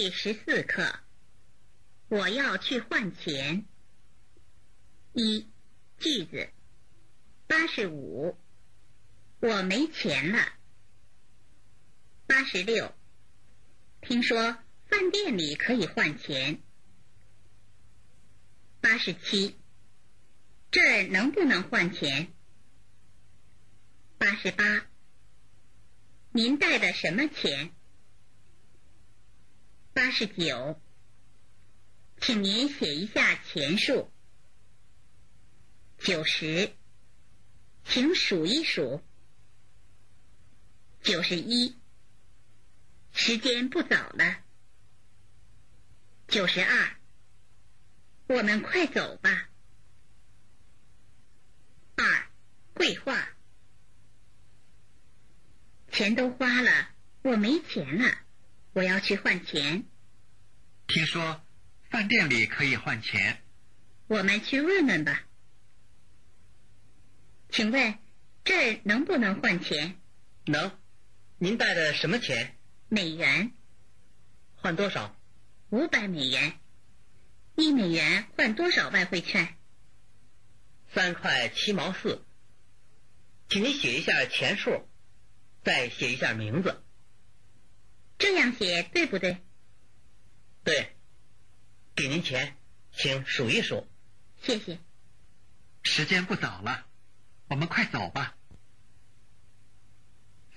第十四课，我要去换钱。一句子，八十五，我没钱了。八十六，听说饭店里可以换钱。八十七，这儿能不能换钱？八十八，您带的什么钱？八十九，请您写一下钱数。九十，请数一数。九十一，时间不早了。九十二，我们快走吧。二，绘画。钱都花了，我没钱了，我要去换钱。听说饭店里可以换钱，我们去问问吧。请问这儿能不能换钱？能。您带的什么钱？美元。换多少？五百美元。一美元换多少外汇券？三块七毛四。请您写一下钱数，再写一下名字。这样写对不对？对。给您钱，请数一数。谢谢。时间不早了，我们快走吧。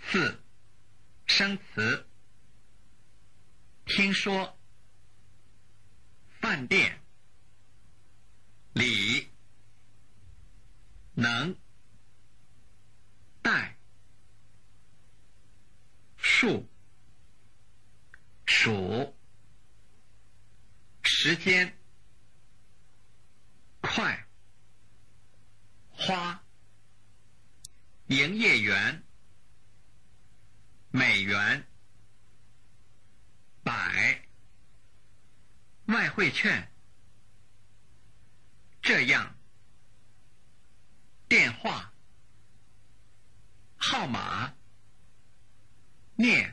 四，生词。听说，饭店，里，能，带，数，数。时间，快，花，营业员，美元，百，外汇券，这样，电话，号码，念。